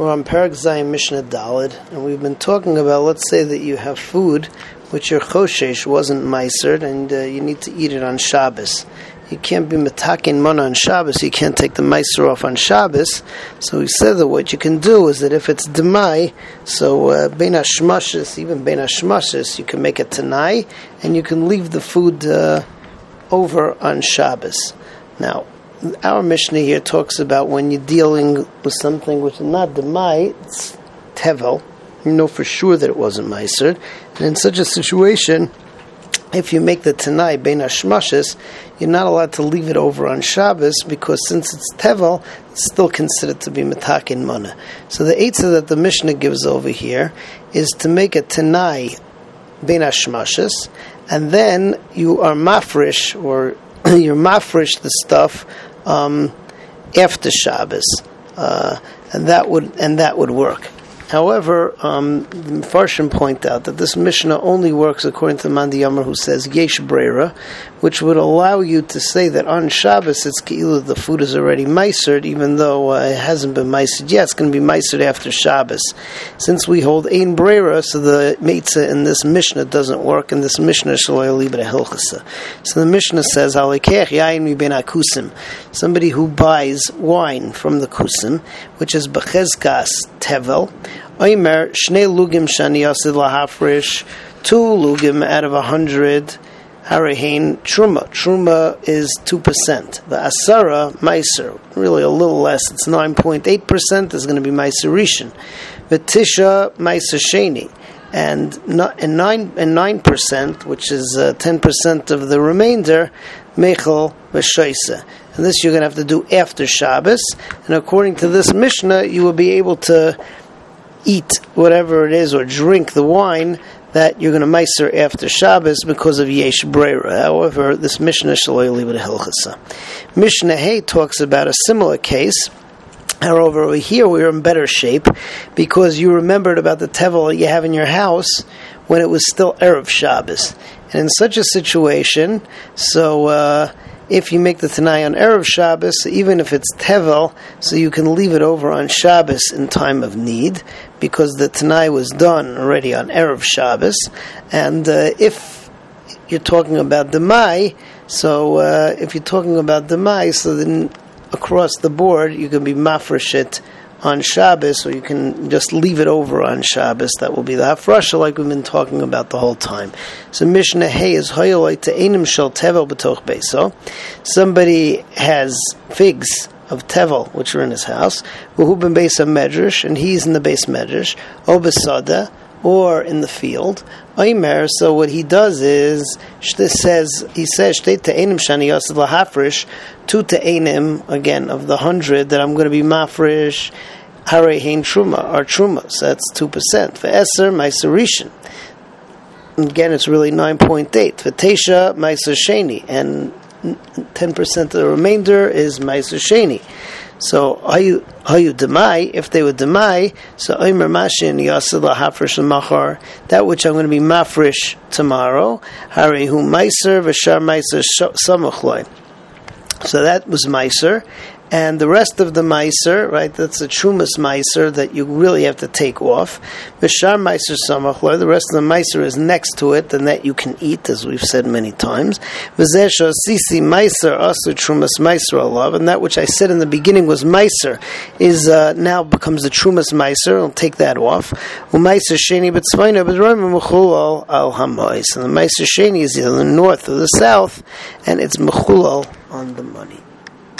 We're on Perek Zayin Mishnah Dalid, and we've been talking about. Let's say that you have food which your choshesh wasn't meisered, and uh, you need to eat it on Shabbos. You can't be metakin mana on Shabbos. You can't take the meiser off on Shabbos. So he said that what you can do is that if it's demai, so uh, ben even ben hashmashes, you can make it tanai, and you can leave the food uh, over on Shabbos. Now, our Mishnah here talks about when you're dealing with something which is not demai, it's tevel. You know for sure that it wasn't meiser, and in such a situation, if you make the Tanai Bein Hashmashes, you're not allowed to leave it over on Shabbos because since it's Tevel, it's still considered to be Metakin Mana. So the Eitzah that the Mishnah gives over here is to make a Tanai Bein Hashmashes, and then you are mafresh, or you're mafresh the stuff um, after Shabbos. Uh, and that would and that would work. However, um, Farshim point out that this Mishnah only works according to the Mandi Yamar, who says Yesh Brera, which would allow you to say that on Shabbos it's Keilu, the food is already meisered, even though uh, it hasn't been meisered yet, it's going to be meisered after Shabbos. Since we hold Ein Brera, so the Meitzah in this Mishnah doesn't work, and this Mishnah Shaloy Libra Hilchasa. So the Mishnah says, Alekech Yain Ben Akusim, somebody who buys wine from the Kusim, which is Bechezkas Tevel, Oimer, Shnei Lugim Shani Yasid Lahafrish, two Lugim out of a hundred, Harahain Truma. Truma is 2%. The Asara, Meiser, really a little less, it's 9.8%, is going to be Meiserishan. The Tisha, Meiser Sheni. And, and nine and nine percent, which is uh, ten percent of the remainder, mechel v'shoisa. And this you're going to have to do after Shabbos. And according to this Mishnah, you will be able to eat whatever it is or drink the wine that you're going to meiser after Shabbos because of Yesh Brera. However, this Mishnah Shaloy leave it Hilchasa. Mishnah Hay talks about a similar case. However, over here we're in better shape because you remembered about the tevel you have in your house when it was still Erev Shabbos. And in such a situation, so uh, if you make the Tanai on Erev Shabbos, even if it's Tevel, so you can leave it over on Shabbos in time of need, because the Tanai was done already on Erev Shabbos. And uh, if you're talking about demai, so uh, if you're talking about demai, so then across the board you can be mafresh on Shabbos, or you can just leave it over on Shabbos. That will be the hafrasha, like we've been talking about the whole time. So Mishnah Hay is hoyolite to enim shel tevel b'toch beso. Somebody has figs of tevel which are in his house. Who been base medrash, and he's in the base medrash. Obesada or in the field. Oimer, so what he does is says he says two to enim again of the hundred that I'm going to be mafrish hare hein truma or truma so that's two percent for eser meiserishin. Again, it's really nine point eight for tesha meiser sheni and ten percent of the remainder is meiser sheni. So hayu demai, if they were demai, so oimer mashin yasid lahafresh machar, that which I'm going to be mafresh tomorrow, harihu meiser v'shar meiser samachloi. So that was meiser, and the rest of the meiser, right? That's a trumas meiser that you really have to take off. Mishar meiser samachlar. The rest of the meiser is next to it, and that you can eat, as we've said many times. V'zesha sisi meiser asu trumas meiser alav, and that which I said in the beginning was meiser is uh, now becomes the trumas meiser. I'll take that off. Umeiser sheni b'tzvayna b'droim mechulal al hamois, and the meiser sheni is either the north or the south, and it's mechulal on the money.